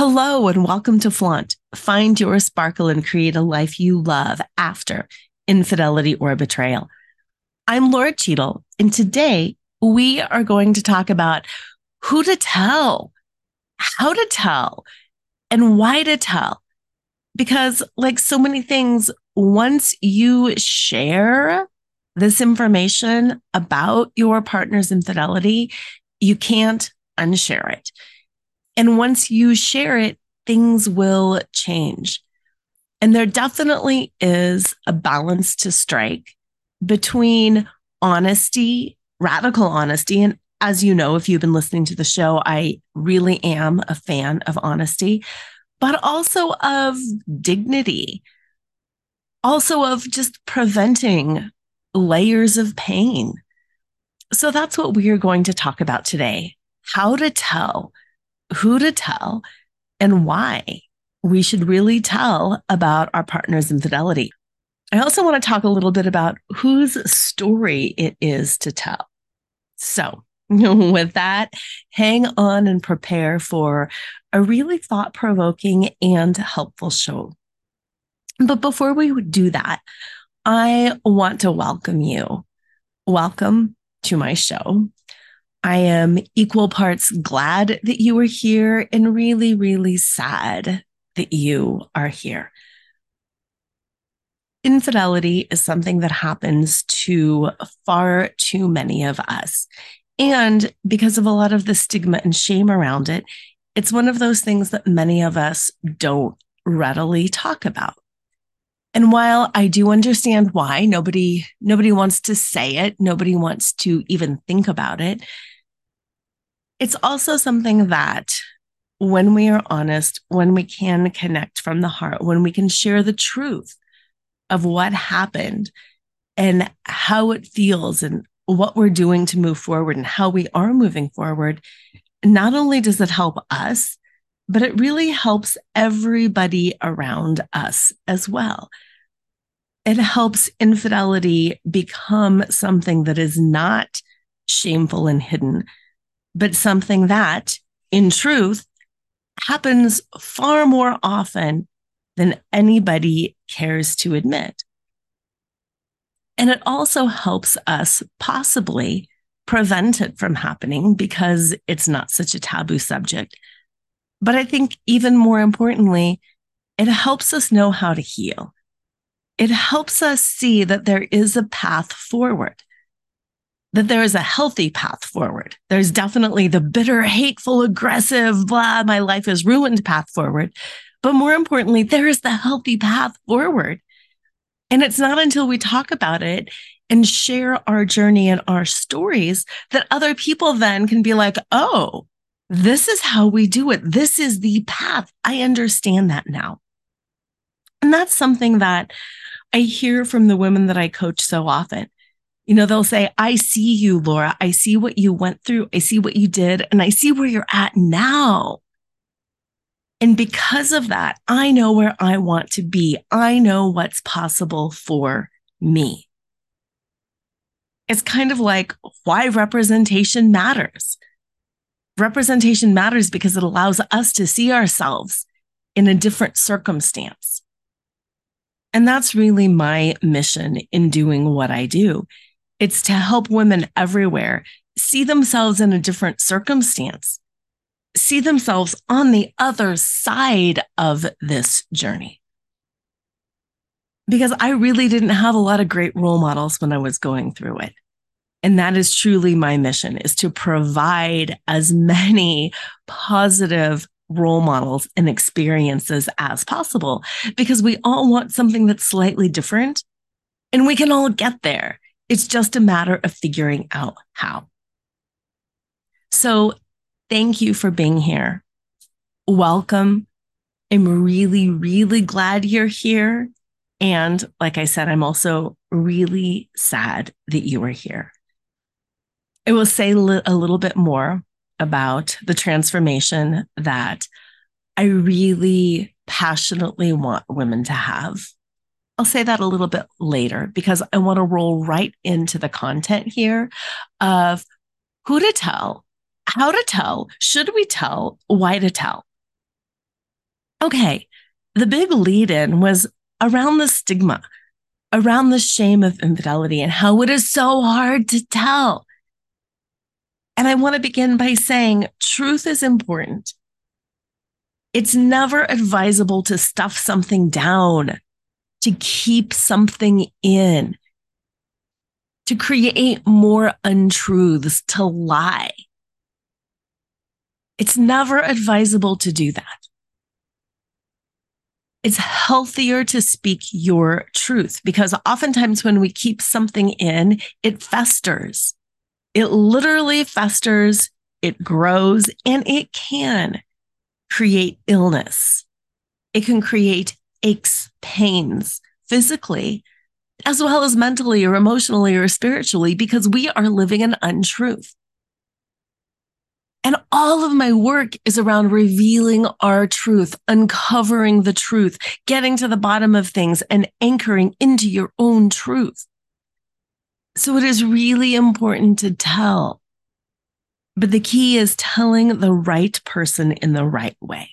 Hello and welcome to Flaunt. Find your sparkle and create a life you love after infidelity or betrayal. I'm Laura Cheadle, and today we are going to talk about who to tell, how to tell, and why to tell. Because, like so many things, once you share this information about your partner's infidelity, you can't unshare it. And once you share it, things will change. And there definitely is a balance to strike between honesty, radical honesty. And as you know, if you've been listening to the show, I really am a fan of honesty, but also of dignity, also of just preventing layers of pain. So that's what we are going to talk about today how to tell who to tell and why we should really tell about our partner's infidelity. I also want to talk a little bit about whose story it is to tell. So, with that, hang on and prepare for a really thought provoking and helpful show. But before we do that, I want to welcome you. Welcome to my show. I am equal parts glad that you are here and really, really sad that you are here. Infidelity is something that happens to far too many of us. And because of a lot of the stigma and shame around it, it's one of those things that many of us don't readily talk about. And while I do understand why nobody nobody wants to say it, nobody wants to even think about it, it's also something that when we are honest, when we can connect from the heart, when we can share the truth of what happened and how it feels and what we're doing to move forward and how we are moving forward, not only does it help us, but it really helps everybody around us as well. It helps infidelity become something that is not shameful and hidden, but something that, in truth, happens far more often than anybody cares to admit. And it also helps us possibly prevent it from happening because it's not such a taboo subject. But I think even more importantly, it helps us know how to heal. It helps us see that there is a path forward that there is a healthy path forward. There's definitely the bitter, hateful, aggressive, blah, my life is ruined path forward. But more importantly, there is the healthy path forward. And it's not until we talk about it and share our journey and our stories that other people then can be like, oh, this is how we do it. This is the path. I understand that now. And that's something that I hear from the women that I coach so often you know, they'll say, I see you, Laura. I see what you went through. I see what you did, and I see where you're at now. And because of that, I know where I want to be. I know what's possible for me. It's kind of like why representation matters. Representation matters because it allows us to see ourselves in a different circumstance. And that's really my mission in doing what I do it's to help women everywhere see themselves in a different circumstance, see themselves on the other side of this journey. Because I really didn't have a lot of great role models when I was going through it. And that is truly my mission is to provide as many positive role models and experiences as possible because we all want something that's slightly different and we can all get there. It's just a matter of figuring out how. So thank you for being here. Welcome. I'm really, really glad you're here. And like I said, I'm also really sad that you are here. I will say li- a little bit more about the transformation that I really passionately want women to have. I'll say that a little bit later because I want to roll right into the content here of who to tell, how to tell, should we tell, why to tell. Okay, the big lead in was around the stigma, around the shame of infidelity and how it is so hard to tell. And I want to begin by saying truth is important. It's never advisable to stuff something down, to keep something in, to create more untruths, to lie. It's never advisable to do that it's healthier to speak your truth because oftentimes when we keep something in, it festers. It literally festers, it grows, and it can create illness. It can create aches, pains physically, as well as mentally or emotionally or spiritually, because we are living an untruth. And all of my work is around revealing our truth, uncovering the truth, getting to the bottom of things and anchoring into your own truth. So it is really important to tell. But the key is telling the right person in the right way.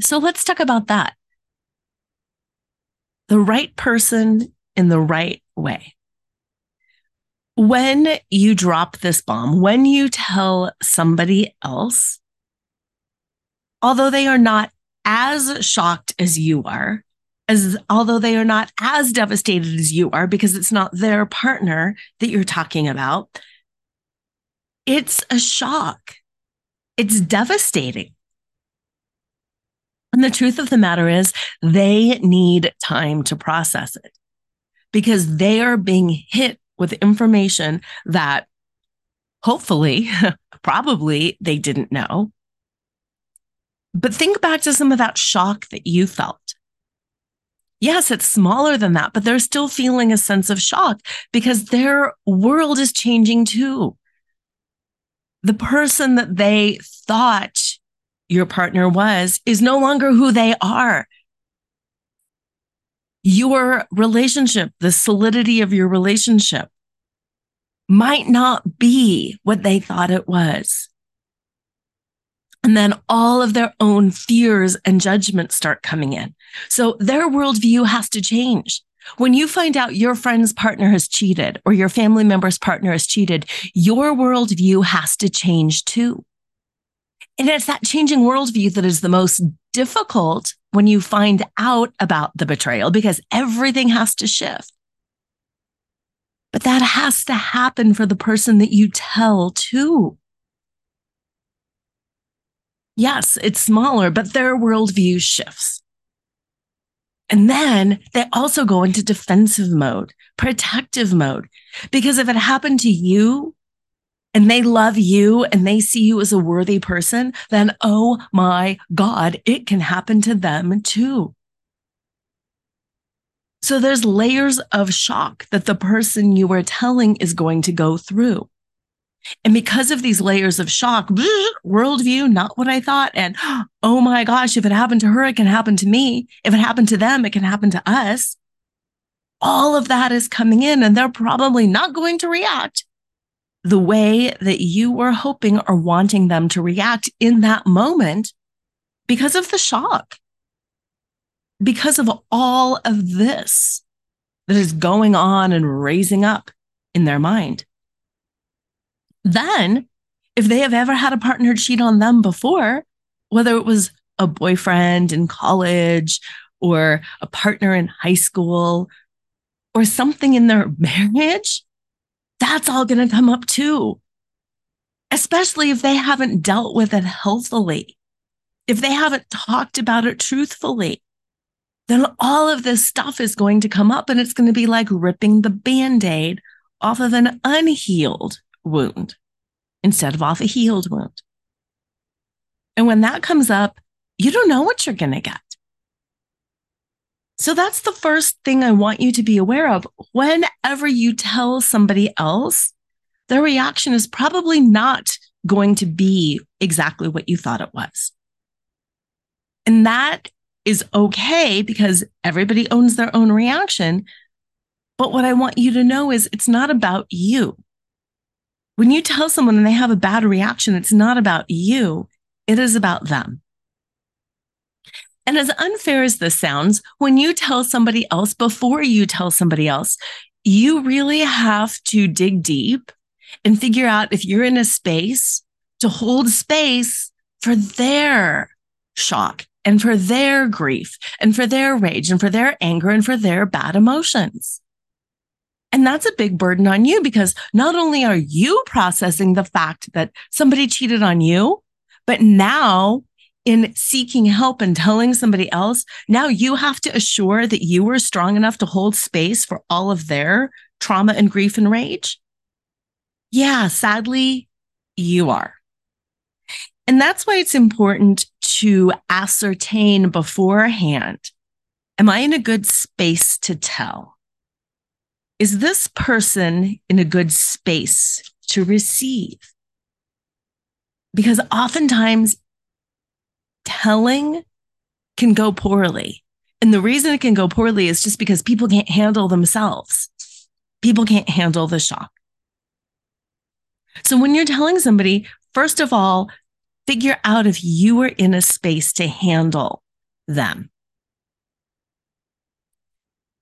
So let's talk about that. The right person in the right way when you drop this bomb, when you tell somebody else, although they are not as shocked as you are, as although they are not as devastated as you are because it's not their partner that you're talking about, it's a shock. It's devastating. And the truth of the matter is, they need time to process it because they are being hit with information that hopefully, probably they didn't know. But think back to some of that shock that you felt. Yes, it's smaller than that, but they're still feeling a sense of shock because their world is changing too. The person that they thought your partner was is no longer who they are your relationship, the solidity of your relationship might not be what they thought it was. And then all of their own fears and judgments start coming in. So their worldview has to change. When you find out your friend's partner has cheated or your family member's partner has cheated, your worldview has to change too. And it's that changing worldview that is the most difficult when you find out about the betrayal because everything has to shift. But that has to happen for the person that you tell too. Yes, it's smaller, but their worldview shifts. And then they also go into defensive mode, protective mode. Because if it happened to you, and they love you and they see you as a worthy person, then oh my God, it can happen to them too. So there's layers of shock that the person you are telling is going to go through. And because of these layers of shock, worldview, not what I thought. And oh my gosh, if it happened to her, it can happen to me. If it happened to them, it can happen to us. All of that is coming in and they're probably not going to react the way that you were hoping or wanting them to react in that moment because of the shock, because of all of this that is going on and raising up in their mind. Then, if they have ever had a partner cheat on them before, whether it was a boyfriend in college or a partner in high school or something in their marriage, that's all going to come up too. Especially if they haven't dealt with it healthily, if they haven't talked about it truthfully, then all of this stuff is going to come up and it's going to be like ripping the band aid off of an unhealed wound instead of off a healed wound. And when that comes up, you don't know what you're going to get. So that's the first thing I want you to be aware of. Whenever you tell somebody else, their reaction is probably not going to be exactly what you thought it was. And that is okay because everybody owns their own reaction. But what I want you to know is it's not about you. When you tell someone and they have a bad reaction, it's not about you, it is about them. And as unfair as this sounds, when you tell somebody else before you tell somebody else, you really have to dig deep and figure out if you're in a space to hold space for their shock and for their grief and for their rage and for their anger and for their bad emotions. And that's a big burden on you because not only are you processing the fact that somebody cheated on you, but now in seeking help and telling somebody else, now you have to assure that you are strong enough to hold space for all of their trauma and grief and rage. Yeah, sadly, you are. And that's why it's important to ascertain beforehand Am I in a good space to tell? Is this person in a good space to receive? Because oftentimes telling can go poorly. And the reason it can go poorly is just because people can't handle themselves. People can't handle the shock. So when you're telling somebody, first of all, figure out if you are in a space to handle them.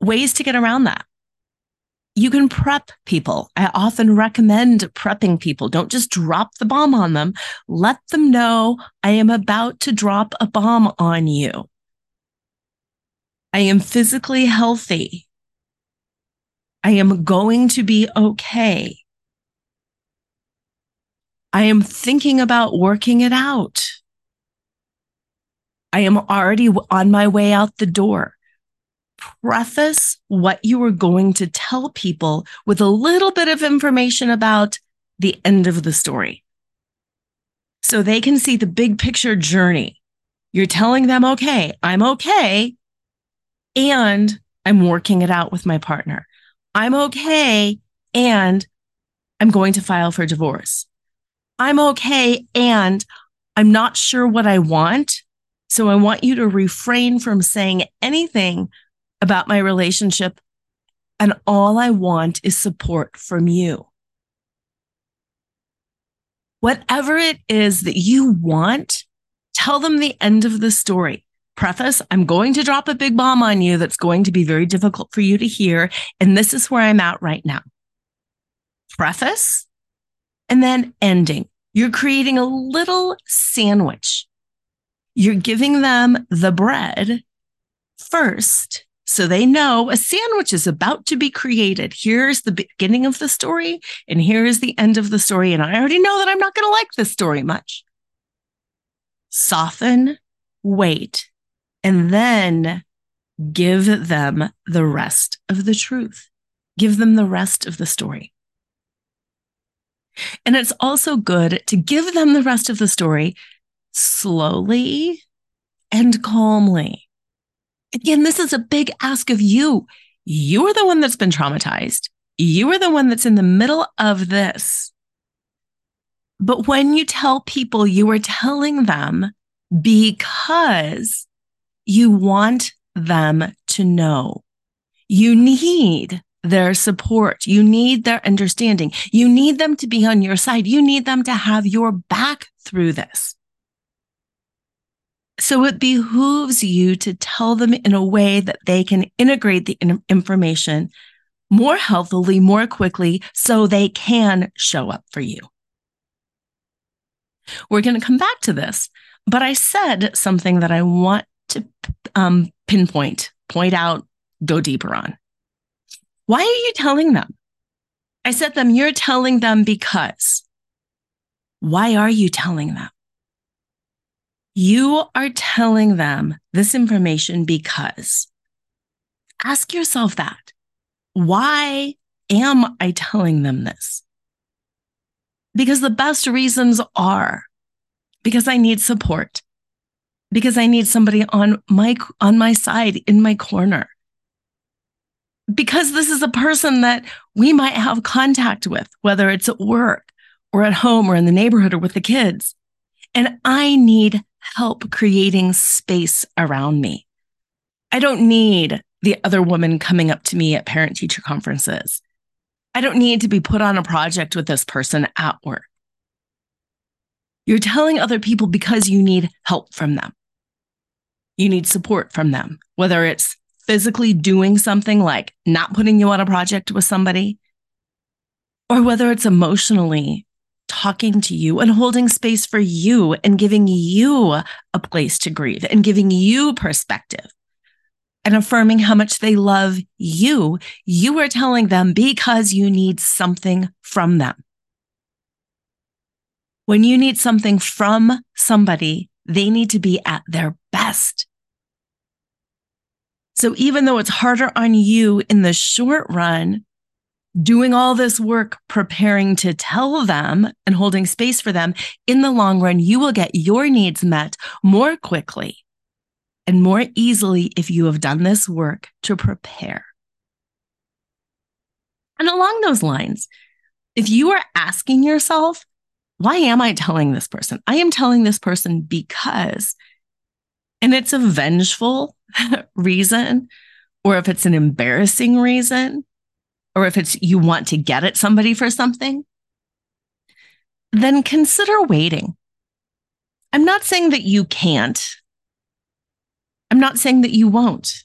Ways to get around that. You can prep people. I often recommend prepping people. Don't just drop the bomb on them. Let them know I am about to drop a bomb on you. I am physically healthy. I am going to be okay. I am thinking about working it out. I am already on my way out the door. Preface what you are going to tell people with a little bit of information about the end of the story. So they can see the big picture journey. You're telling them, okay, I'm okay. And I'm working it out with my partner. I'm okay. And I'm going to file for divorce. I'm okay and I'm not sure what I want. So I want you to refrain from saying anything about my relationship. And all I want is support from you. Whatever it is that you want, tell them the end of the story. Preface, I'm going to drop a big bomb on you that's going to be very difficult for you to hear. And this is where I'm at right now. Preface, and then ending. You're creating a little sandwich. You're giving them the bread first so they know a sandwich is about to be created. Here's the beginning of the story, and here is the end of the story. And I already know that I'm not going to like this story much. Soften, wait, and then give them the rest of the truth. Give them the rest of the story. And it's also good to give them the rest of the story slowly and calmly. Again, this is a big ask of you. You are the one that's been traumatized. You are the one that's in the middle of this. But when you tell people, you are telling them because you want them to know. You need their support. You need their understanding. You need them to be on your side. You need them to have your back through this. So it behooves you to tell them in a way that they can integrate the information more healthily, more quickly, so they can show up for you. We're going to come back to this, but I said something that I want to um, pinpoint, point out, go deeper on. Why are you telling them? I said them, you're telling them because. Why are you telling them? You are telling them this information because. Ask yourself that. Why am I telling them this? Because the best reasons are because I need support. because I need somebody on my on my side in my corner. Because this is a person that we might have contact with, whether it's at work or at home or in the neighborhood or with the kids. And I need help creating space around me. I don't need the other woman coming up to me at parent teacher conferences. I don't need to be put on a project with this person at work. You're telling other people because you need help from them. You need support from them, whether it's physically doing something like not putting you on a project with somebody, or whether it's emotionally talking to you and holding space for you and giving you a place to grieve and giving you perspective and affirming how much they love you, you are telling them because you need something from them. When you need something from somebody, they need to be at their best. So even though it's harder on you in the short run, doing all this work preparing to tell them and holding space for them, in the long run, you will get your needs met more quickly and more easily if you have done this work to prepare. And along those lines, if you are asking yourself, why am I telling this person? I am telling this person because, and it's a vengeful reason, or if it's an embarrassing reason, or if it's you want to get at somebody for something, then consider waiting. I'm not saying that you can't. I'm not saying that you won't.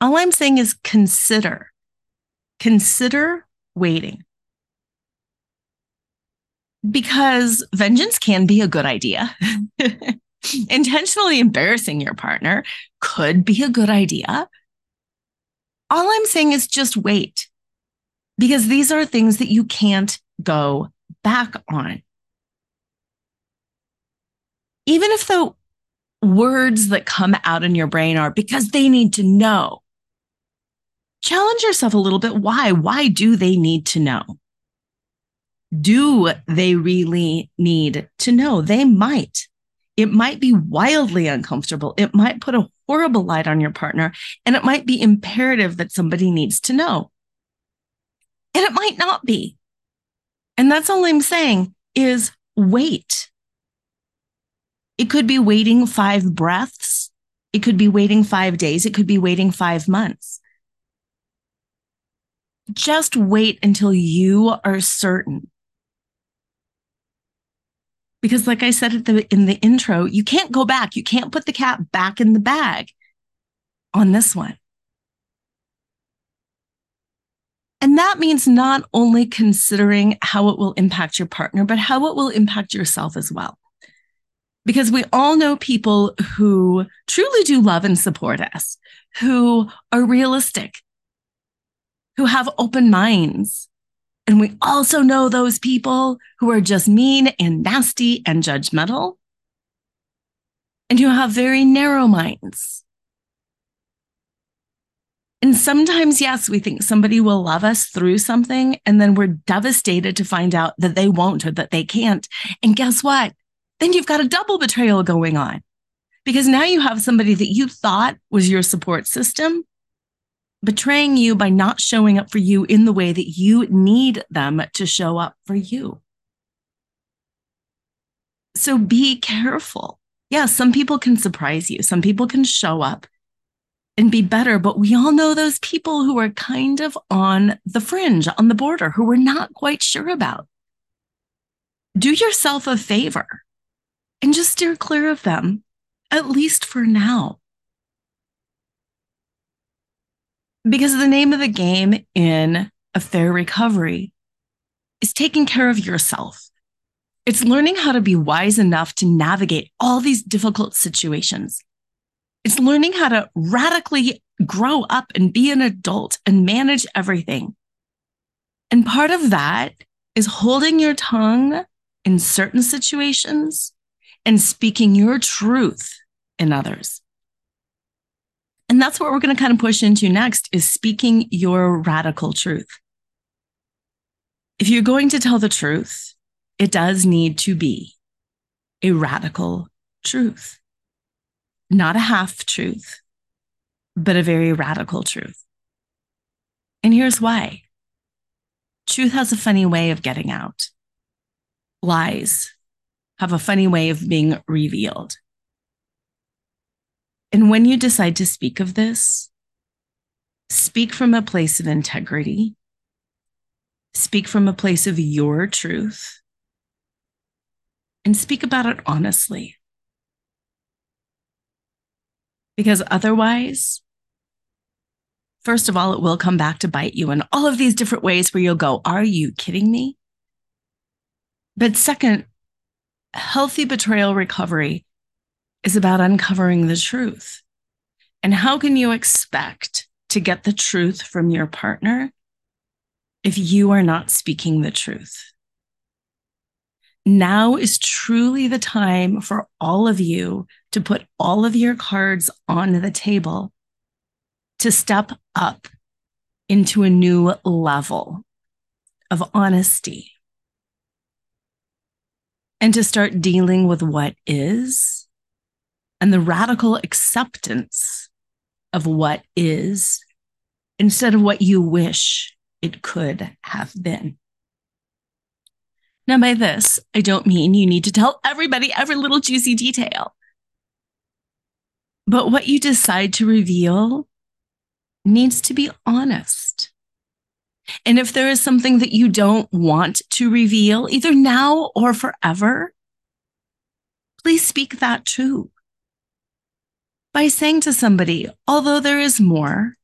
All I'm saying is consider. Consider waiting because vengeance can be a good idea. Intentionally embarrassing your partner could be a good idea. All I'm saying is just wait because these are things that you can't go back on. Even if the words that come out in your brain are because they need to know, challenge yourself a little bit. Why? Why do they need to know? do they really need to know? They might. It might be wildly uncomfortable. It might put a horrible light on your partner, and it might be imperative that somebody needs to know. And it might not be. And that's all I'm saying is wait. It could be waiting five breaths. It could be waiting five days. It could be waiting five months. Just wait until you are certain because like I said the, in the intro, you can't go back. You can't put the cat back in the bag on this one. And that means not only considering how it will impact your partner, but how it will impact yourself as well. Because we all know people who truly do love and support us, who are realistic, who have open minds, and we also know those people who are just mean and nasty and judgmental and who have very narrow minds. And sometimes, yes, we think somebody will love us through something, and then we're devastated to find out that they won't or that they can't. And guess what? Then you've got a double betrayal going on because now you have somebody that you thought was your support system betraying you by not showing up for you in the way that you need them to show up for you. So be careful. Yeah, some people can surprise you, some people can show up and be better, but we all know those people who are kind of on the fringe, on the border, who we're not quite sure about. Do yourself a favor and just steer clear of them, at least for now. Because the name of the game in affair recovery is taking care of yourself. It's learning how to be wise enough to navigate all these difficult situations. It's learning how to radically grow up and be an adult and manage everything. And part of that is holding your tongue in certain situations and speaking your truth in others. And that's what we're going to kind of push into next is speaking your radical truth. If you're going to tell the truth, it does need to be a radical truth, not a half truth, but a very radical truth. And here's why truth has a funny way of getting out, lies have a funny way of being revealed. And when you decide to speak of this, speak from a place of integrity, speak from a place of your truth, and speak about it honestly. Because otherwise, first of all, it will come back to bite you in all of these different ways where you'll go, Are you kidding me? But second, healthy betrayal recovery is about uncovering the truth. And how can you expect to get the truth from your partner if you are not speaking the truth? Now is truly the time for all of you to put all of your cards on the table to step up into a new level of honesty and to start dealing with what is and the radical acceptance of what is instead of what you wish it could have been. Now, by this, I don't mean you need to tell everybody every little juicy detail. But what you decide to reveal needs to be honest. And if there is something that you don't want to reveal, either now or forever, please speak that too. By saying to somebody, although there is more,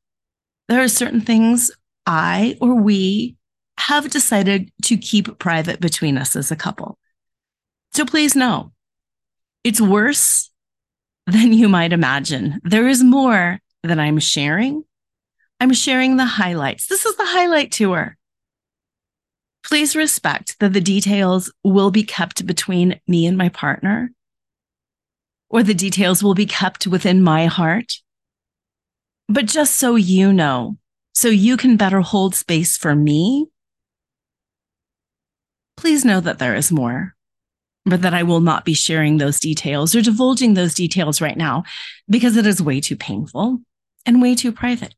there are certain things I or we have decided to keep private between us as a couple. So please know it's worse than you might imagine. There is more that I'm sharing. I'm sharing the highlights. This is the highlight tour. Please respect that the details will be kept between me and my partner, or the details will be kept within my heart. But just so you know, so you can better hold space for me please know that there is more, but that I will not be sharing those details or divulging those details right now because it is way too painful and way too private.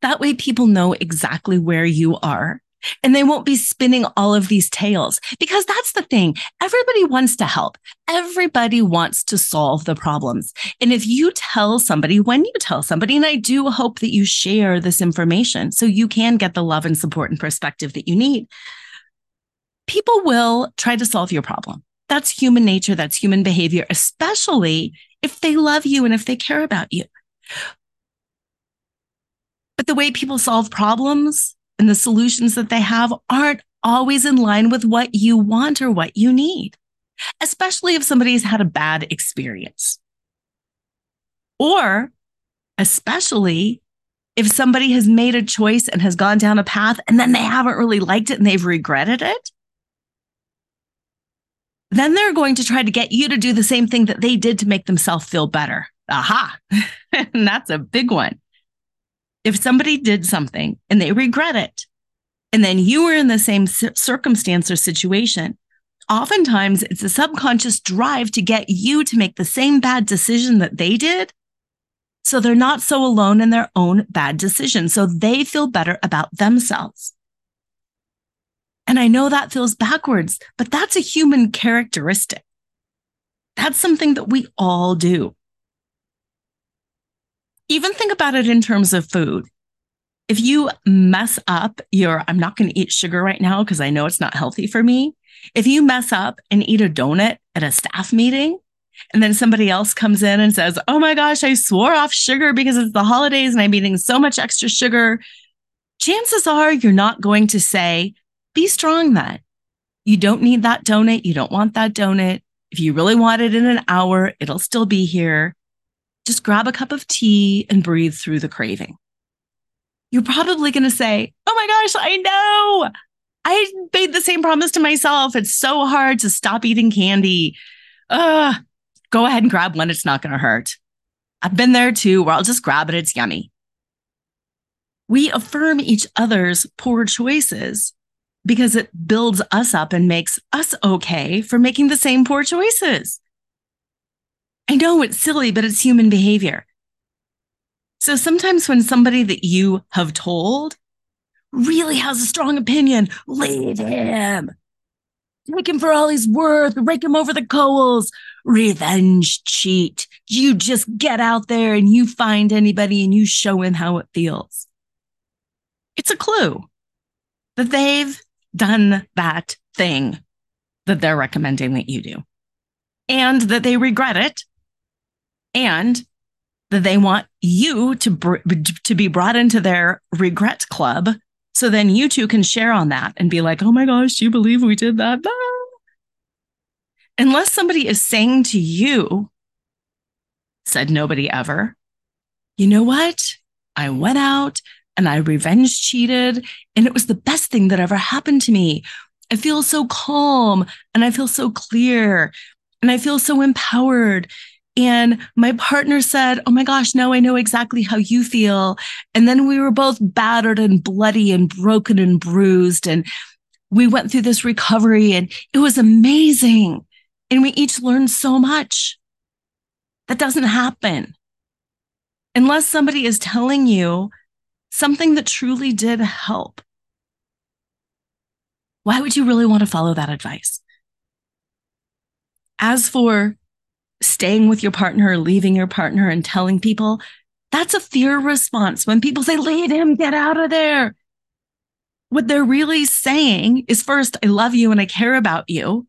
That way, people know exactly where you are and they won't be spinning all of these tales because that's the thing. Everybody wants to help. Everybody wants to solve the problems. And if you tell somebody, when you tell somebody, and I do hope that you share this information so you can get the love and support and perspective that you need, people will try to solve your problem. That's human nature. That's human behavior, especially if they love you and if they care about you. But the way people solve problems and the solutions that they have aren't always in line with what you want or what you need, especially if somebody's had a bad experience. Or especially if somebody has made a choice and has gone down a path and then they haven't really liked it and they've regretted it. Then they're going to try to get you to do the same thing that they did to make themselves feel better. Aha. and that's a big one if somebody did something and they regret it, and then you were in the same circumstance or situation, oftentimes it's a subconscious drive to get you to make the same bad decision that they did. So they're not so alone in their own bad decision. So they feel better about themselves. And I know that feels backwards, but that's a human characteristic. That's something that we all do even think about it in terms of food. If you mess up your, I'm not going to eat sugar right now because I know it's not healthy for me. If you mess up and eat a donut at a staff meeting, and then somebody else comes in and says, Oh my gosh, I swore off sugar because it's the holidays and I'm eating so much extra sugar. Chances are you're not going to say, Be strong then. You don't need that donut. You don't want that donut. If you really want it in an hour, it'll still be here just grab a cup of tea and breathe through the craving. You're probably going to say, Oh my gosh, I know. I made the same promise to myself. It's so hard to stop eating candy. Uh, go ahead and grab one. It's not going to hurt. I've been there too, where I'll just grab it. It's yummy. We affirm each other's poor choices because it builds us up and makes us okay for making the same poor choices. I know it's silly, but it's human behavior. So sometimes when somebody that you have told really has a strong opinion, leave him. Take him for all he's worth, rake him over the coals, revenge cheat. You just get out there and you find anybody and you show him how it feels. It's a clue that they've done that thing that they're recommending that you do and that they regret it and that they want you to br- to be brought into their regret club. So then you two can share on that and be like oh my gosh you believe we did that? Unless somebody is saying to you said nobody ever you know what? I went out and i revenge cheated and it was the best thing that ever happened to me. I feel so calm and i feel so clear and i feel so empowered and my partner said, Oh my gosh, now I know exactly how you feel. And then we were both battered and bloody and broken and bruised. And we went through this recovery and it was amazing. And we each learned so much. That doesn't happen unless somebody is telling you something that truly did help. Why would you really want to follow that advice? As for staying with your partner leaving your partner and telling people, that's a fear response. When people say, leave him, get out of there. What they're really saying is first, I love you and I care about you.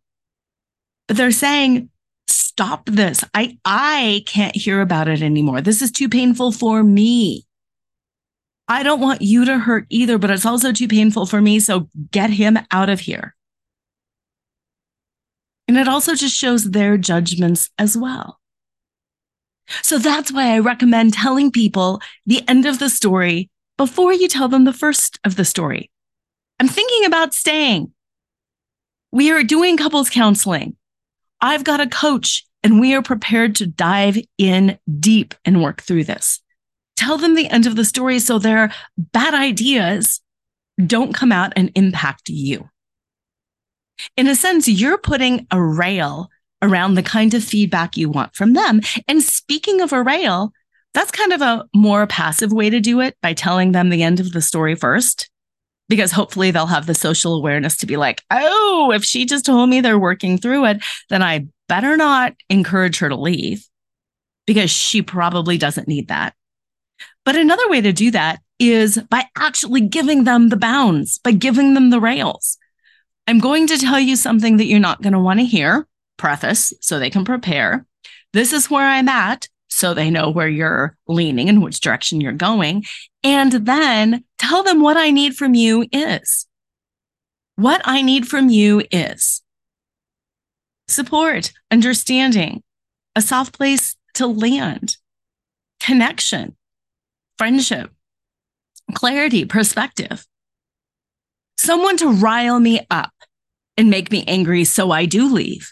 But they're saying, stop this. I, I can't hear about it anymore. This is too painful for me. I don't want you to hurt either, but it's also too painful for me. So get him out of here. And it also just shows their judgments as well. So that's why I recommend telling people the end of the story before you tell them the first of the story. I'm thinking about staying. We are doing couples counseling. I've got a coach and we are prepared to dive in deep and work through this. Tell them the end of the story so their bad ideas don't come out and impact you in a sense, you're putting a rail around the kind of feedback you want from them. And speaking of a rail, that's kind of a more passive way to do it by telling them the end of the story first, because hopefully they'll have the social awareness to be like, oh, if she just told me they're working through it, then I better not encourage her to leave because she probably doesn't need that. But another way to do that is by actually giving them the bounds, by giving them the rails. I'm going to tell you something that you're not going to want to hear, preface, so they can prepare. This is where I'm at, so they know where you're leaning and which direction you're going. And then tell them what I need from you is. What I need from you is support, understanding, a soft place to land, connection, friendship, clarity, perspective someone to rile me up and make me angry so I do leave.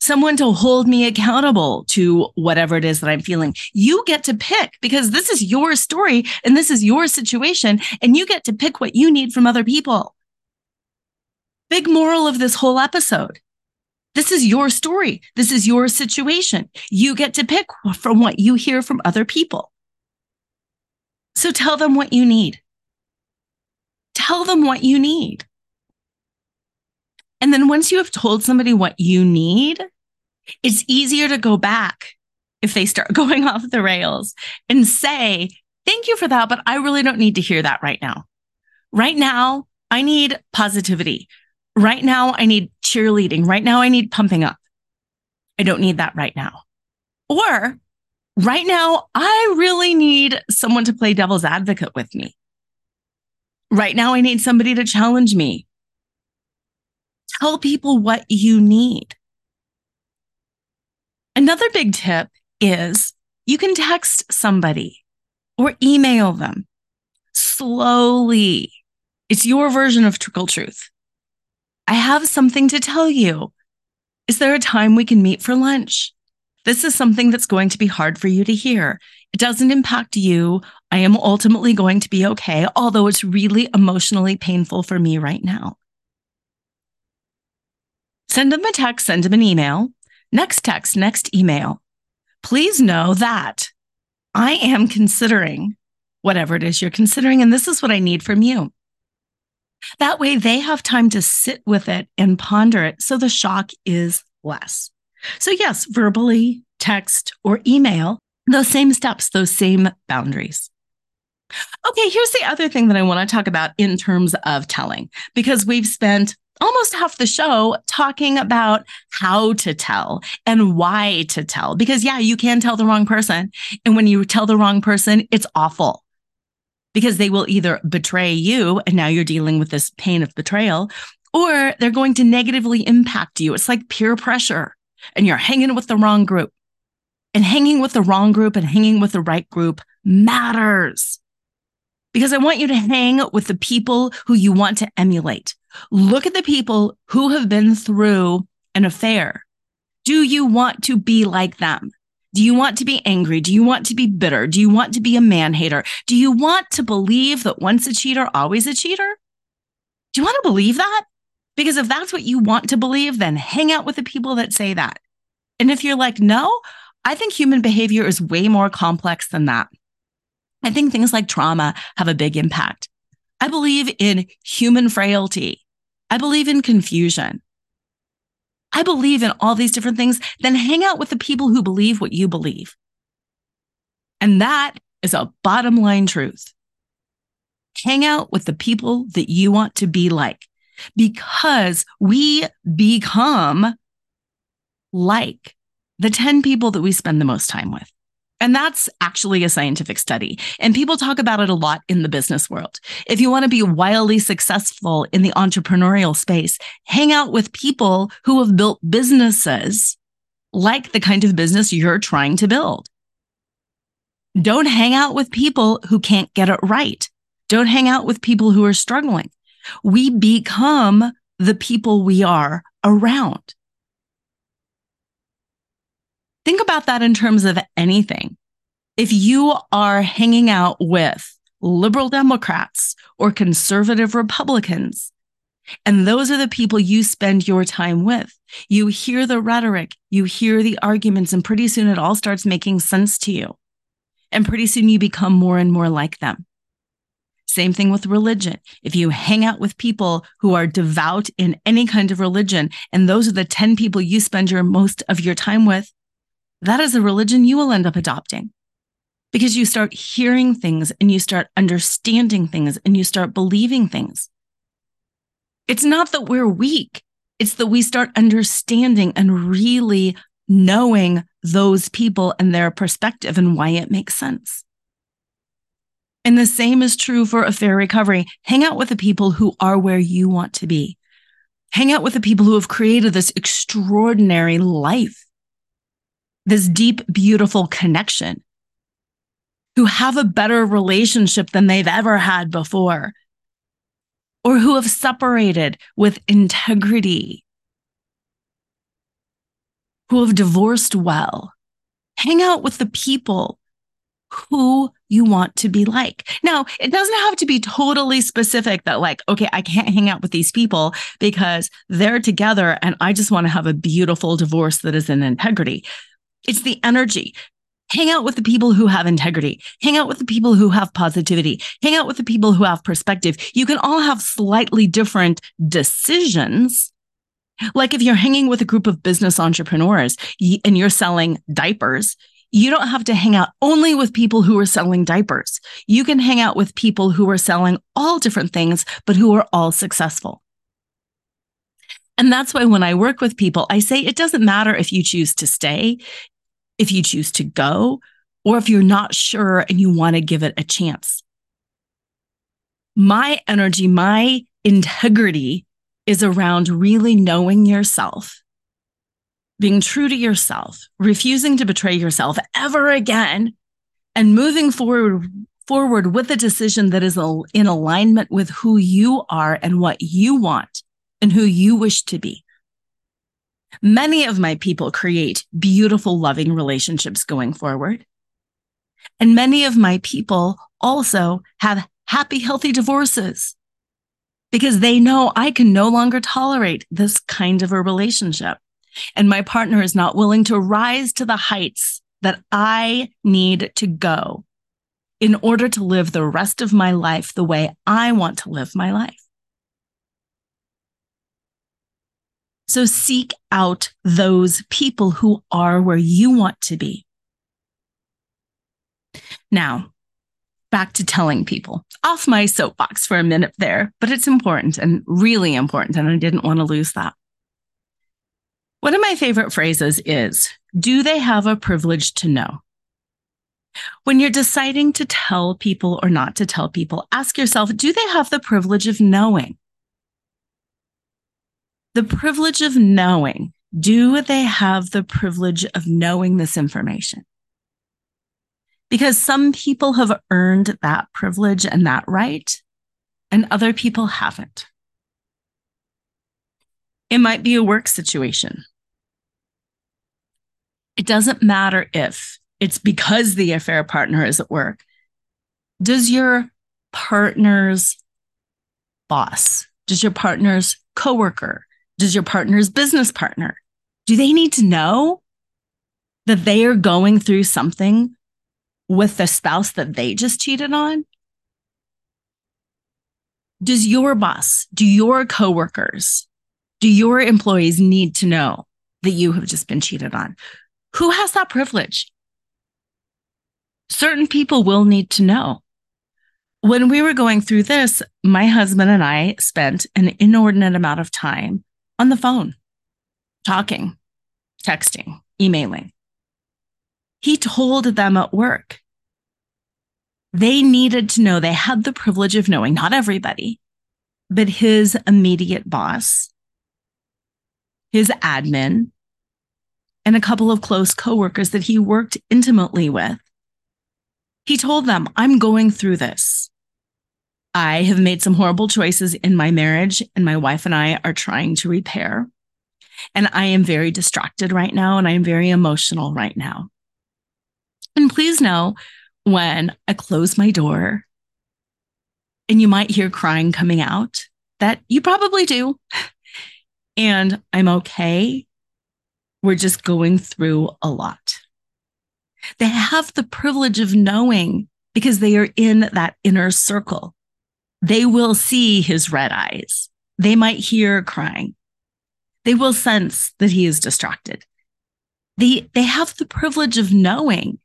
Someone to hold me accountable to whatever it is that I'm feeling. You get to pick because this is your story and this is your situation, and you get to pick what you need from other people. Big moral of this whole episode. This is your story. This is your situation. You get to pick from what you hear from other people. So tell them what you need. Tell them what you need. And then once you have told somebody what you need, it's easier to go back if they start going off the rails and say, Thank you for that, but I really don't need to hear that right now. Right now, I need positivity. Right now, I need cheerleading. Right now, I need pumping up. I don't need that right now. Or right now, I really need someone to play devil's advocate with me. Right now, I need somebody to challenge me. Tell people what you need. Another big tip is you can text somebody or email them slowly. It's your version of trickle truth. I have something to tell you. Is there a time we can meet for lunch? This is something that's going to be hard for you to hear. It doesn't impact you. I am ultimately going to be okay, although it's really emotionally painful for me right now. Send them a text, send them an email. Next text, next email. Please know that I am considering whatever it is you're considering. And this is what I need from you. That way they have time to sit with it and ponder it. So the shock is less. So yes, verbally, text or email, those same steps, those same boundaries. Okay, here's the other thing that I want to talk about in terms of telling, because we've spent almost half the show talking about how to tell and why to tell. Because, yeah, you can tell the wrong person. And when you tell the wrong person, it's awful because they will either betray you and now you're dealing with this pain of betrayal, or they're going to negatively impact you. It's like peer pressure and you're hanging with the wrong group. And hanging with the wrong group and hanging with the right group matters because I want you to hang with the people who you want to emulate. Look at the people who have been through an affair. Do you want to be like them? Do you want to be angry? Do you want to be bitter? Do you want to be a man hater? Do you want to believe that once a cheater, always a cheater? Do you want to believe that? Because if that's what you want to believe, then hang out with the people that say that. And if you're like, no, I think human behavior is way more complex than that. I think things like trauma have a big impact. I believe in human frailty. I believe in confusion. I believe in all these different things. Then hang out with the people who believe what you believe. And that is a bottom line truth. Hang out with the people that you want to be like because we become like the 10 people that we spend the most time with. And that's actually a scientific study. And people talk about it a lot in the business world. If you want to be wildly successful in the entrepreneurial space, hang out with people who have built businesses like the kind of business you're trying to build. Don't hang out with people who can't get it right. Don't hang out with people who are struggling. We become the people we are around. Think about that in terms of anything. If you are hanging out with liberal Democrats or conservative Republicans, and those are the people you spend your time with. You hear the rhetoric, you hear the arguments, and pretty soon it all starts making sense to you. And pretty soon you become more and more like them. Same thing with religion. If you hang out with people who are devout in any kind of religion, and those are the 10 people you spend your most of your time with, that is a religion you will end up adopting because you start hearing things and you start understanding things and you start believing things. It's not that we're weak. It's that we start understanding and really knowing those people and their perspective and why it makes sense. And the same is true for affair recovery. Hang out with the people who are where you want to be. Hang out with the people who have created this extraordinary life this deep, beautiful connection, who have a better relationship than they've ever had before, or who have separated with integrity, who have divorced well. Hang out with the people who you want to be like. Now, it doesn't have to be totally specific that, like, okay, I can't hang out with these people because they're together and I just want to have a beautiful divorce that is in integrity. It's the energy. Hang out with the people who have integrity. Hang out with the people who have positivity. Hang out with the people who have perspective. You can all have slightly different decisions. Like if you're hanging with a group of business entrepreneurs and you're selling diapers, you don't have to hang out only with people who are selling diapers. You can hang out with people who are selling all different things, but who are all successful. And that's why when I work with people, I say it doesn't matter if you choose to stay if you choose to go, or if you're not sure and you want to give it a chance. My energy, my integrity is around really knowing yourself, being true to yourself, refusing to betray yourself ever again, and moving forward forward with a decision that is in alignment with who you are and what you want and who you wish to be. Many of my people create beautiful, loving relationships going forward. And many of my people also have happy, healthy divorces. because they know I can no longer tolerate this kind of a relationship. And my partner is not willing to rise to the heights that I need to go in order to live the rest of my life the way I want to live my life. So seek out those people who are where you want to be. Now, back to telling people off my soapbox for a minute there, but it's important and really important. And I didn't want to lose that. One of my favorite phrases is Do they have a privilege to know? When you're deciding to tell people or not to tell people, ask yourself Do they have the privilege of knowing? The privilege of knowing. Do they have the privilege of knowing this information? because some people have earned that privilege and that right, and other people haven't. It might be a work situation. It doesn't matter if it's because the affair partner is at work. Does your partner's boss, does your partner's coworker, does your partner's business partner, do they need to know that they are going through something with the spouse that they just cheated on? Does your boss, do your coworkers, do your employees need to know that you have just been cheated on? Who has that privilege? Certain people will need to know. When we were going through this, my husband and I spent an inordinate amount of time on the phone, talking, texting, emailing. He told them at work. They needed to know they had the privilege of knowing, not everybody, but his immediate boss, his admin, and a couple of close coworkers that he worked intimately with. He told them, I'm going through this. I have made some horrible choices in my marriage, and my wife and I are trying to repair. And I am very distracted right now, and I am very emotional right now. And please know when I close my door and you might hear crying coming out, that you probably do. And I'm okay. We're just going through a lot. They have the privilege of knowing because they are in that inner circle. They will see his red eyes. They might hear crying. They will sense that he is distracted. They, they have the privilege of knowing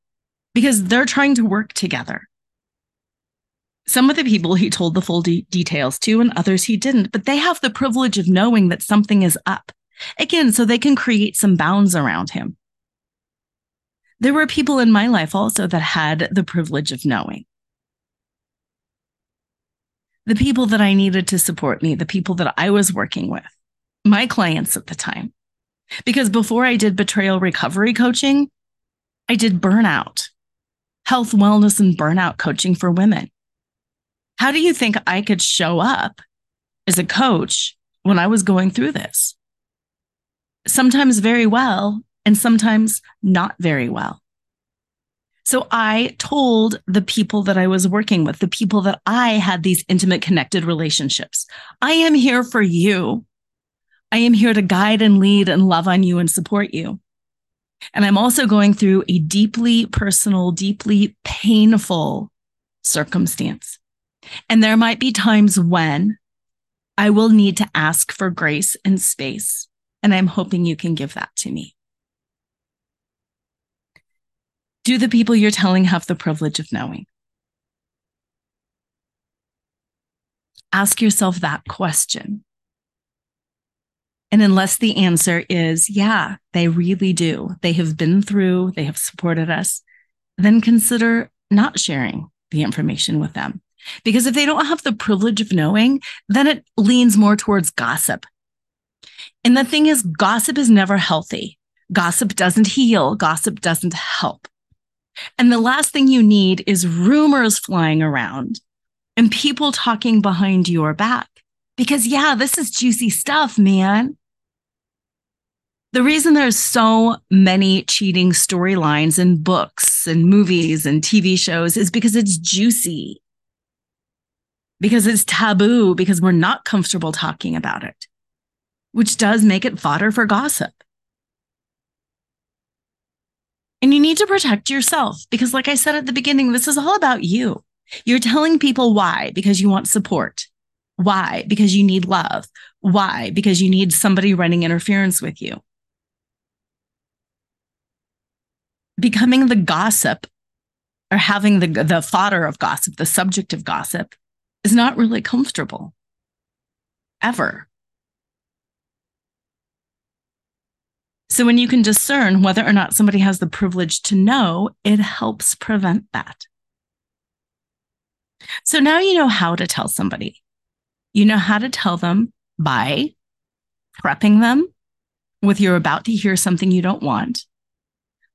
because they're trying to work together. Some of the people he told the full de- details to, and others he didn't, but they have the privilege of knowing that something is up. Again, so they can create some bounds around him. There were people in my life also that had the privilege of knowing. The people that I needed to support me, the people that I was working with, my clients at the time. Because before I did betrayal recovery coaching, I did burnout health, wellness, and burnout coaching for women. How do you think I could show up as a coach when I was going through this? Sometimes very well, and sometimes not very well. So I told the people that I was working with, the people that I had these intimate connected relationships, I am here for you. I am here to guide and lead and love on you and support you. And I'm also going through a deeply personal, deeply painful circumstance. And there might be times when I will need to ask for grace and space. And I'm hoping you can give that to me. Do the people you're telling have the privilege of knowing? Ask yourself that question. And unless the answer is, yeah, they really do, they have been through, they have supported us, then consider not sharing the information with them. Because if they don't have the privilege of knowing, then it leans more towards gossip. And the thing is, gossip is never healthy. Gossip doesn't heal, gossip doesn't help. And the last thing you need is rumors flying around and people talking behind your back. Because yeah, this is juicy stuff, man. The reason there's so many cheating storylines in books and movies and TV shows is because it's juicy. because it's taboo because we're not comfortable talking about it, which does make it fodder for gossip. And you need to protect yourself because, like I said at the beginning, this is all about you. You're telling people why because you want support. Why? Because you need love. Why? Because you need somebody running interference with you. Becoming the gossip or having the, the fodder of gossip, the subject of gossip, is not really comfortable ever. So when you can discern whether or not somebody has the privilege to know, it helps prevent that. So now you know how to tell somebody. You know how to tell them by prepping them with you're about to hear something you don't want,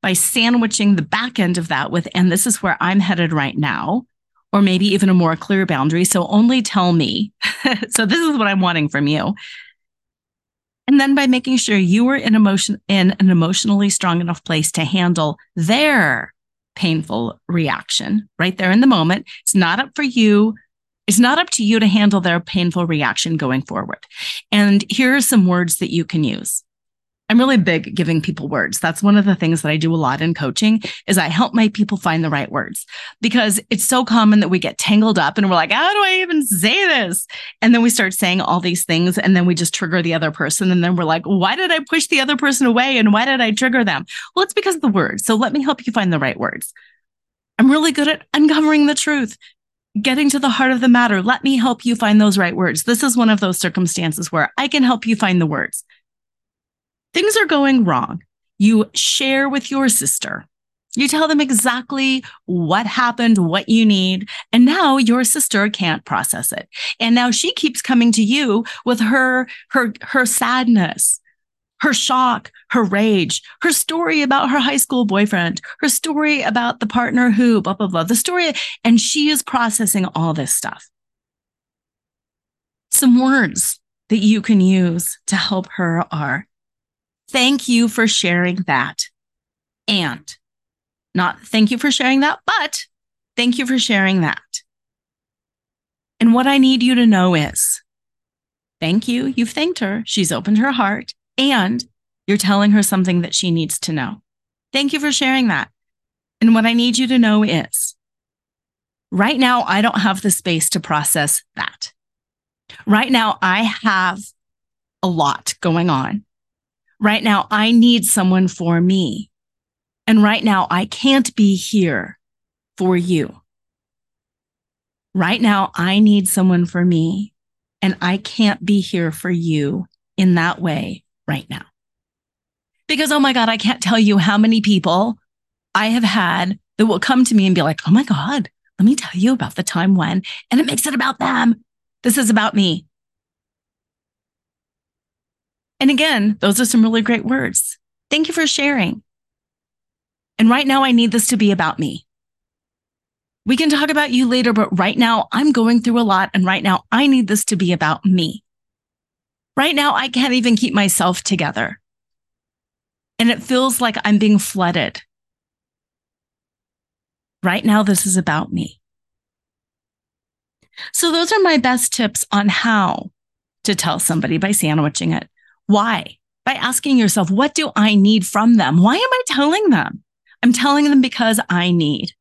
by sandwiching the back end of that with, and this is where I'm headed right now, or maybe even a more clear boundary. So only tell me. so this is what I'm wanting from you. And then by making sure you were in emotion in an emotionally strong enough place to handle their painful reaction right there in the moment. It's not up for you. It's not up to you to handle their painful reaction going forward. And here are some words that you can use. I'm really big giving people words. That's one of the things that I do a lot in coaching is I help my people find the right words because it's so common that we get tangled up and we're like, how do I even say this? And then we start saying all these things and then we just trigger the other person. And then we're like, why did I push the other person away? And why did I trigger them? Well, it's because of the words. So let me help you find the right words. I'm really good at uncovering the truth getting to the heart of the matter. Let me help you find those right words. This is one of those circumstances where I can help you find the words things are going wrong. You share with your sister. You tell them exactly what happened, what you need. And now your sister can't process it. And now she keeps coming to you with her, her, her sadness, her shock, her rage, her story about her high school boyfriend, her story about the partner who, blah, blah, blah, the story. And she is processing all this stuff. Some words that you can use to help her are Thank you for sharing that. And not thank you for sharing that, but thank you for sharing that. And what I need you to know is thank you. You've thanked her. She's opened her heart and you're telling her something that she needs to know. Thank you for sharing that. And what I need you to know is right now, I don't have the space to process that. Right now, I have a lot going on. Right now, I need someone for me. And right now, I can't be here for you. Right now, I need someone for me, and I can't be here for you in that way right now. Because, oh my God, I can't tell you how many people I have had that will come to me and be like, oh my God, let me tell you about the time when, and it makes it about them. This is about me. And again, those are some really great words. Thank you for sharing. And right now, I need this to be about me. We can talk about you later, but right now, I'm going through a lot. And right now, I need this to be about me. Right now, I can't even keep myself together. And it feels like I'm being flooded. Right now, this is about me. So, those are my best tips on how to tell somebody by sandwiching it. Why? By asking yourself, what do I need from them? Why am I telling them? I'm telling them because I need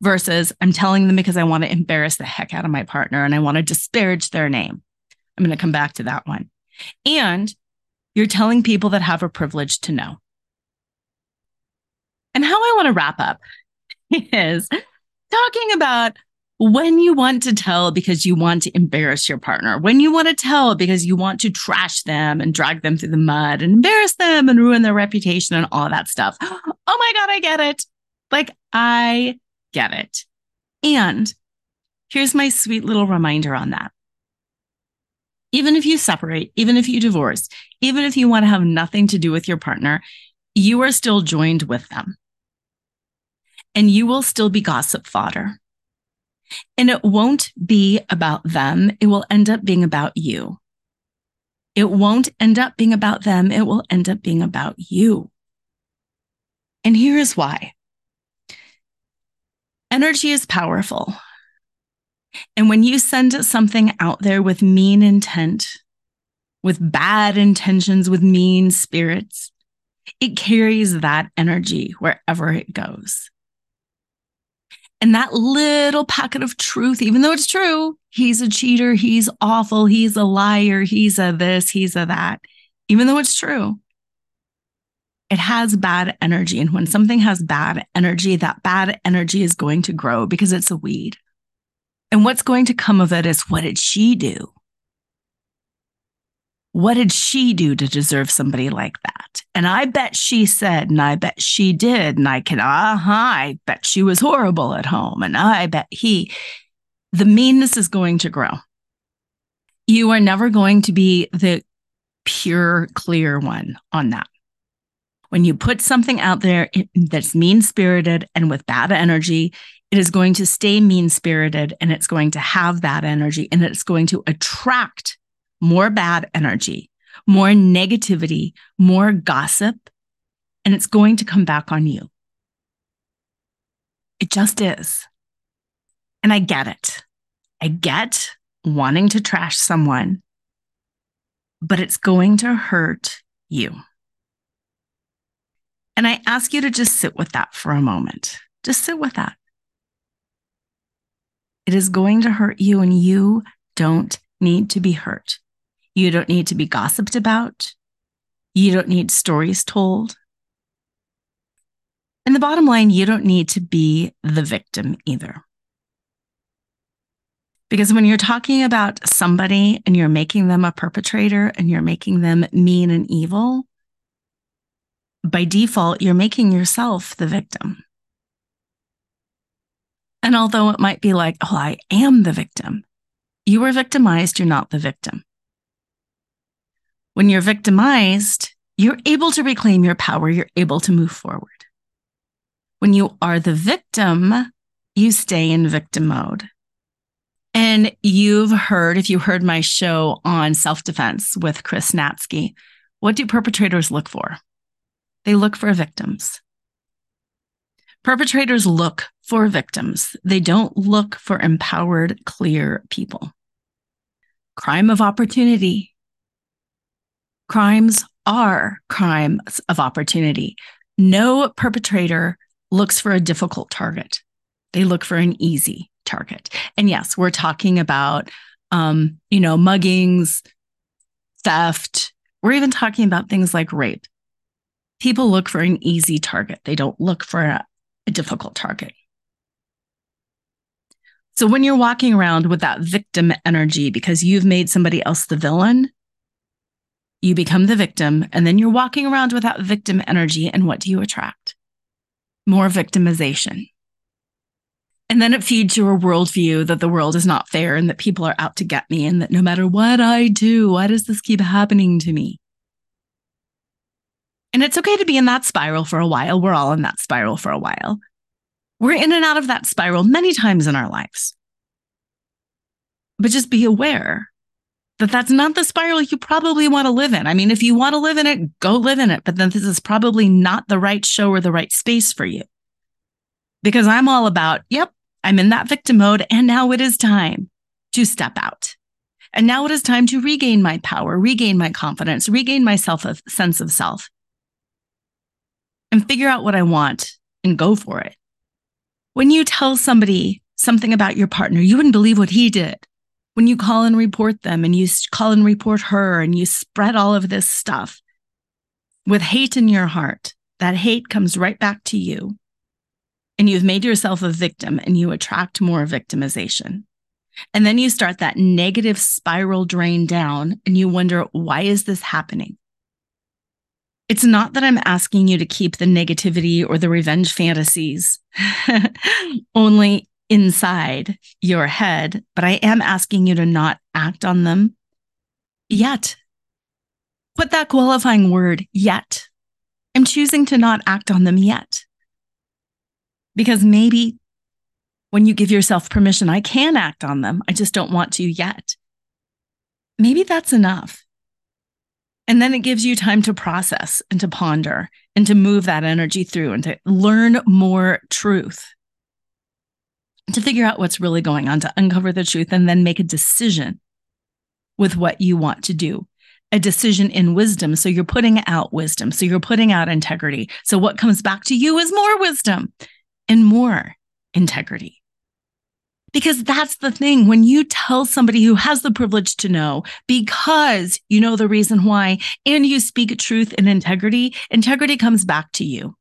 versus I'm telling them because I want to embarrass the heck out of my partner and I want to disparage their name. I'm going to come back to that one. And you're telling people that have a privilege to know. And how I want to wrap up is talking about when you want to tell because you want to embarrass your partner, when you want to tell because you want to trash them and drag them through the mud and embarrass them and ruin their reputation and all that stuff. Oh my God, I get it. Like, I get it. And here's my sweet little reminder on that. Even if you separate, even if you divorce, even if you want to have nothing to do with your partner, you are still joined with them. And you will still be gossip fodder and it won't be about them. It will end up being about you. It won't end up being about them. It will end up being about you. And here is why energy is powerful. And when you send something out there with mean intent, with bad intentions, with mean spirits, it carries that energy wherever it goes. And that little packet of truth, even though it's true, he's a cheater, he's awful, he's a liar, he's a this, he's a that, even though it's true, it has bad energy. And when something has bad energy, that bad energy is going to grow because it's a weed. And what's going to come of it is what did she do? What did she do to deserve somebody like that? And I bet she said, and I bet she did. And I can, uh huh, I bet she was horrible at home. And I bet he, the meanness is going to grow. You are never going to be the pure, clear one on that. When you put something out there that's mean spirited and with bad energy, it is going to stay mean spirited and it's going to have that energy and it's going to attract more bad energy, more negativity, more gossip, and it's going to come back on you. It just is. And I get it. I get wanting to trash someone, but it's going to hurt you. And I ask you to just sit with that for a moment. Just sit with that. It is going to hurt you, and you don't need to be hurt. You don't need to be gossiped about. You don't need stories told. And the bottom line, you don't need to be the victim either. Because when you're talking about somebody and you're making them a perpetrator and you're making them mean and evil, by default, you're making yourself the victim. And although it might be like, oh, I am the victim, you were victimized, you're not the victim. When you're victimized, you're able to reclaim your power, you're able to move forward. When you are the victim, you stay in victim mode. And you've heard, if you heard my show on self defense with Chris Natsky, what do perpetrators look for? They look for victims. Perpetrators look for victims. They don't look for empowered, clear people. Crime of opportunity Crimes are crimes of opportunity. No perpetrator looks for a difficult target. They look for an easy target. And yes, we're talking about, um, you know, muggings, theft. We're even talking about things like rape. People look for an easy target. They don't look for a, a difficult target. So when you're walking around with that victim energy because you've made somebody else the villain, you become the victim, and then you're walking around without victim energy. And what do you attract? More victimization. And then it feeds your worldview that the world is not fair and that people are out to get me and that no matter what I do, why does this keep happening to me? And it's okay to be in that spiral for a while. We're all in that spiral for a while. We're in and out of that spiral many times in our lives. But just be aware that that's not the spiral you probably want to live in. I mean, if you want to live in it, go live in it, but then this is probably not the right show or the right space for you. Because I'm all about, yep, I'm in that victim mode and now it is time to step out. And now it is time to regain my power, regain my confidence, regain my self a sense of self and figure out what I want and go for it. When you tell somebody something about your partner, you wouldn't believe what he did when you call and report them and you call and report her and you spread all of this stuff with hate in your heart, that hate comes right back to you. And you've made yourself a victim and you attract more victimization. And then you start that negative spiral drain down and you wonder, why is this happening? It's not that I'm asking you to keep the negativity or the revenge fantasies. Only inside your head, but I am asking you to not act on them yet. Put that qualifying word yet. I'm choosing to not act on them yet. Because maybe when you give yourself permission, I can act on them. I just don't want to yet. Maybe that's enough. And then it gives you time to process and to ponder and to move that energy through and to learn more truth to figure out what's really going on, to uncover the truth, and then make a decision with what you want to do. A decision in wisdom. So you're putting out wisdom. So you're putting out integrity. So what comes back to you is more wisdom and more integrity. Because that's the thing. When you tell somebody who has the privilege to know, because you know the reason why, and you speak truth and integrity, integrity comes back to you.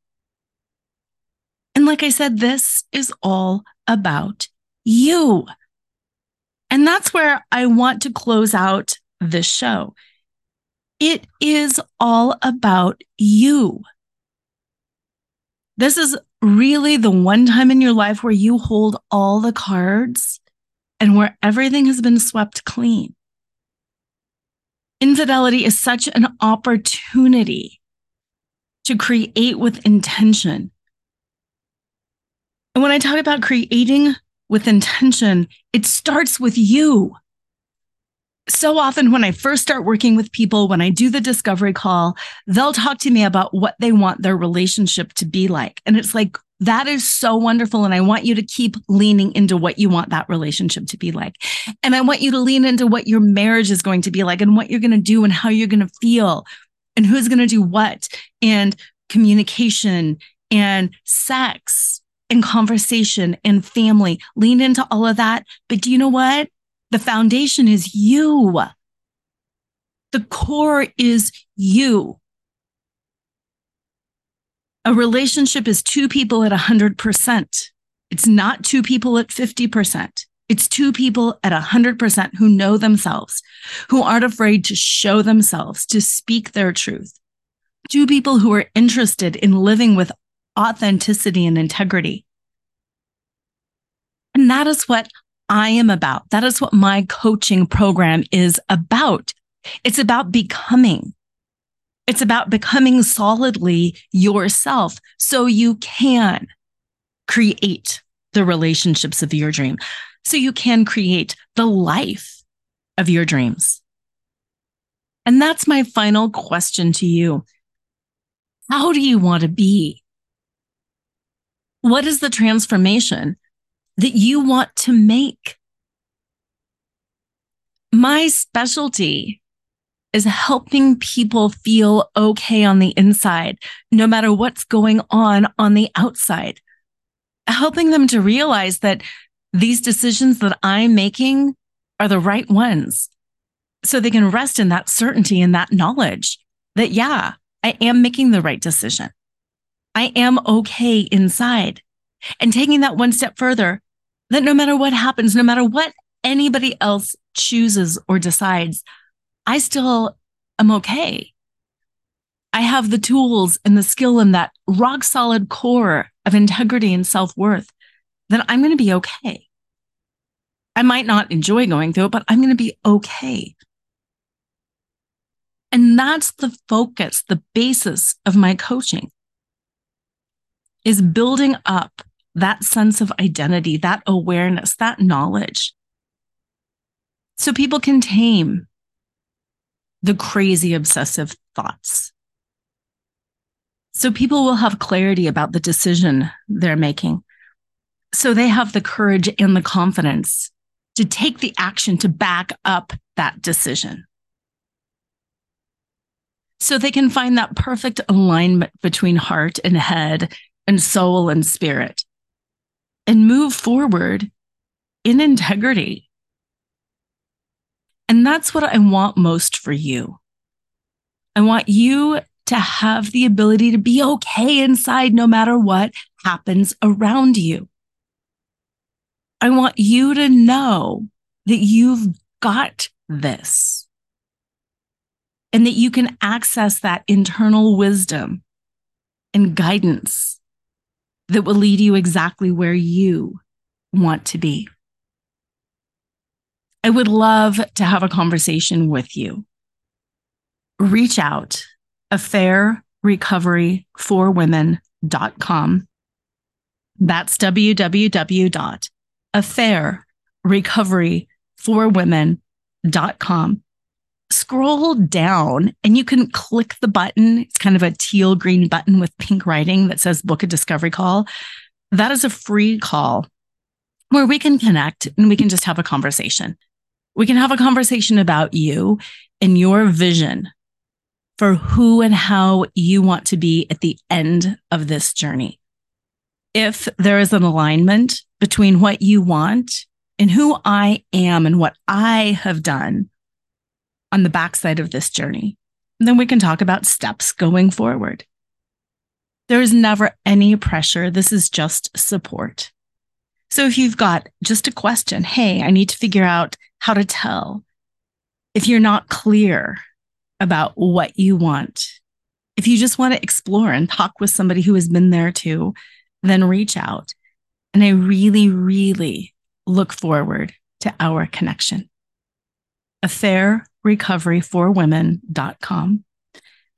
And like I said, this is all about you. And that's where I want to close out this show. It is all about you. This is really the one time in your life where you hold all the cards and where everything has been swept clean. Infidelity is such an opportunity to create with intention and when I talk about creating with intention, it starts with you. So often, when I first start working with people, when I do the discovery call, they'll talk to me about what they want their relationship to be like. And it's like, that is so wonderful. And I want you to keep leaning into what you want that relationship to be like. And I want you to lean into what your marriage is going to be like and what you're going to do and how you're going to feel and who's going to do what and communication and sex and conversation and family. Lean into all of that. But do you know what? The foundation is you. The core is you. A relationship is two people at 100%. It's not two people at 50%. It's two people at 100% who know themselves, who aren't afraid to show themselves, to speak their truth. Two people who are interested in living with authenticity and integrity. And that is what I am about. That is what my coaching program is about. It's about becoming. It's about becoming solidly yourself so you can create the relationships of your dream, so you can create the life of your dreams. And that's my final question to you. How do you want to be? What is the transformation that you want to make? My specialty is helping people feel okay on the inside, no matter what's going on on the outside. Helping them to realize that these decisions that I'm making are the right ones. So they can rest in that certainty and that knowledge that, yeah, I am making the right decision. I am okay inside. And taking that one step further, that no matter what happens, no matter what anybody else chooses or decides, I still am okay. I have the tools and the skill and that rock solid core of integrity and self worth that I'm going to be okay. I might not enjoy going through it, but I'm going to be okay. And that's the focus, the basis of my coaching is building up that sense of identity, that awareness, that knowledge. So people can tame the crazy obsessive thoughts. So people will have clarity about the decision they're making. So they have the courage and the confidence to take the action to back up that decision. So they can find that perfect alignment between heart and head and soul and spirit and move forward in integrity. And that's what I want most for you. I want you to have the ability to be okay inside no matter what happens around you. I want you to know that you've got this and that you can access that internal wisdom and guidance that will lead you exactly where you want to be. I would love to have a conversation with you. Reach out, affairrecoveryforwomen.com. That's www.affairrecoveryforwomen.com scroll down and you can click the button. It's kind of a teal green button with pink writing that says book a discovery call. That is a free call where we can connect and we can just have a conversation. We can have a conversation about you and your vision for who and how you want to be at the end of this journey. If there is an alignment between what you want and who I am and what I have done on the backside of this journey, then we can talk about steps going forward. There is never any pressure. This is just support. So if you've got just a question, hey, I need to figure out how to tell. If you're not clear about what you want, if you just want to explore and talk with somebody who has been there too, then reach out. And I really, really look forward to our connection. Affairrecoveryforwomen.com.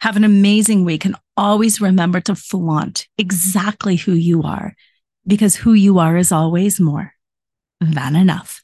Have an amazing week and always remember to flaunt exactly who you are because who you are is always more than enough.